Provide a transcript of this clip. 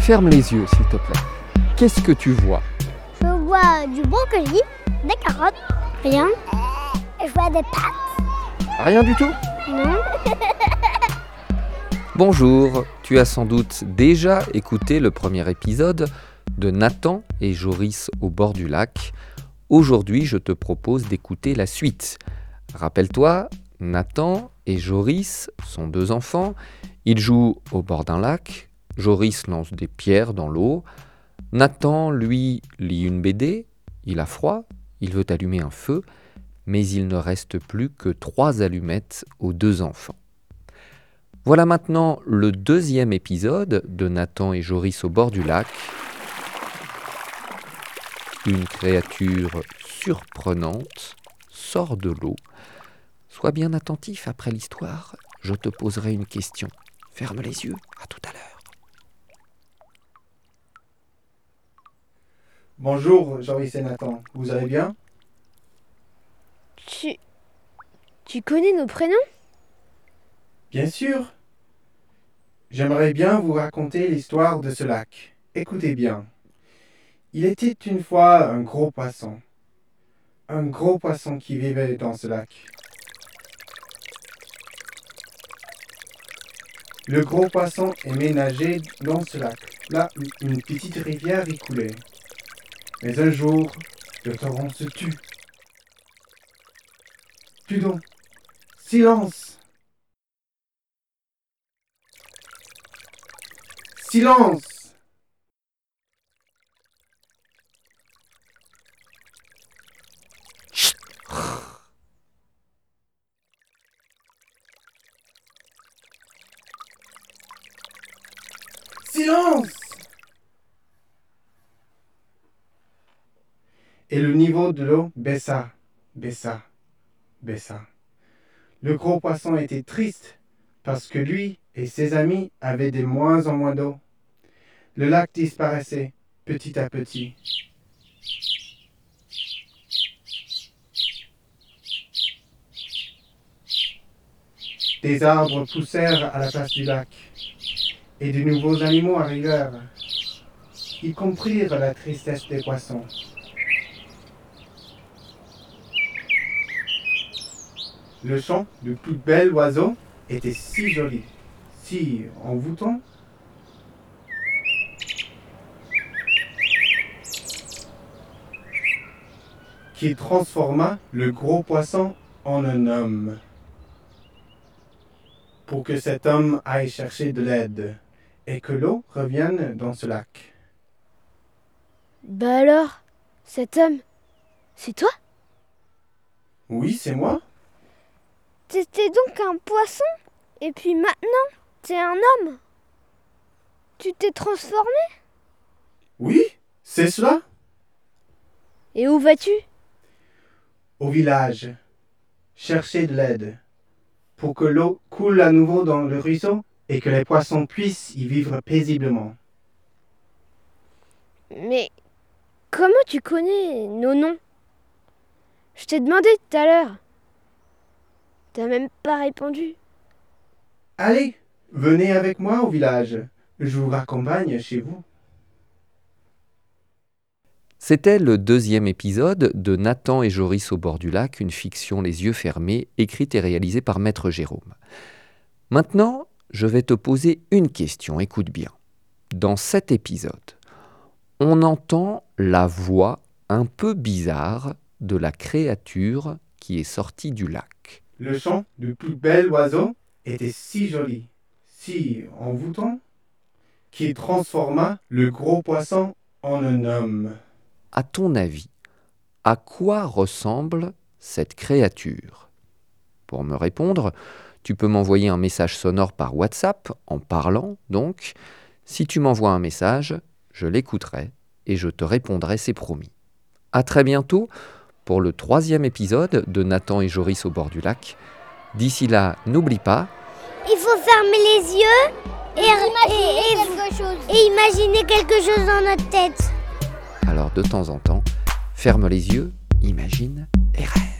Ferme les yeux, s'il te plaît. Qu'est-ce que tu vois? Je vois du brocoli, des carottes, rien. Et je vois des pâtes. Rien du tout? Non Bonjour, tu as sans doute déjà écouté le premier épisode de Nathan et Joris au bord du lac. Aujourd'hui, je te propose d'écouter la suite. Rappelle-toi, Nathan et Joris sont deux enfants. Ils jouent au bord d'un lac. Joris lance des pierres dans l'eau. Nathan, lui, lit une BD. Il a froid. Il veut allumer un feu. Mais il ne reste plus que trois allumettes aux deux enfants. Voilà maintenant le deuxième épisode de Nathan et Joris au bord du lac. Une créature surprenante sort de l'eau. Sois bien attentif après l'histoire, je te poserai une question. Ferme les yeux, à tout à l'heure. Bonjour, Joris et Nathan. Vous allez bien? Tu. Tu connais nos prénoms? Bien sûr. J'aimerais bien vous raconter l'histoire de ce lac. Écoutez bien. Il était une fois un gros poisson. Un gros poisson qui vivait dans ce lac. Le gros poisson aimait nager dans ce lac. Là, une petite rivière y coulait. Mais un jour, le torrent se tue. Plus donc. Silence Silence Et le niveau de l'eau baissa, baissa, baissa. Le gros poisson était triste parce que lui et ses amis avaient de moins en moins d'eau. Le lac disparaissait petit à petit. Des arbres poussèrent à la place du lac, et de nouveaux animaux arrivèrent. Ils comprirent la tristesse des poissons. Le chant du plus bel oiseau était si joli, si envoûtant. qui transforma le gros poisson en un homme. Pour que cet homme aille chercher de l'aide et que l'eau revienne dans ce lac. Bah alors, cet homme, c'est toi? Oui, c'est moi. T'étais donc un poisson Et puis maintenant, t'es un homme Tu t'es transformé? Oui, c'est cela. Et où vas-tu? Au village, chercher de l'aide pour que l'eau coule à nouveau dans le ruisseau et que les poissons puissent y vivre paisiblement. Mais comment tu connais nos noms? Je t'ai demandé tout à l'heure. T'as même pas répondu. Allez, venez avec moi au village. Je vous raccompagne chez vous. C'était le deuxième épisode de Nathan et Joris au bord du lac, une fiction les yeux fermés, écrite et réalisée par Maître Jérôme. Maintenant, je vais te poser une question, écoute bien. Dans cet épisode, on entend la voix un peu bizarre de la créature qui est sortie du lac. Le chant du plus bel oiseau était si joli, si envoûtant, qu'il transforma le gros poisson en un homme. À ton avis, à quoi ressemble cette créature? Pour me répondre, tu peux m'envoyer un message sonore par WhatsApp, en parlant donc. Si tu m'envoies un message, je l'écouterai et je te répondrai, c'est promis. À très bientôt pour le troisième épisode de Nathan et Joris au bord du lac. D'ici là, n'oublie pas, Il faut fermer les yeux et, et- et- quelque chose. et imaginer quelque chose dans notre tête. alors de temps en temps, ferme les yeux, imagine et rêve.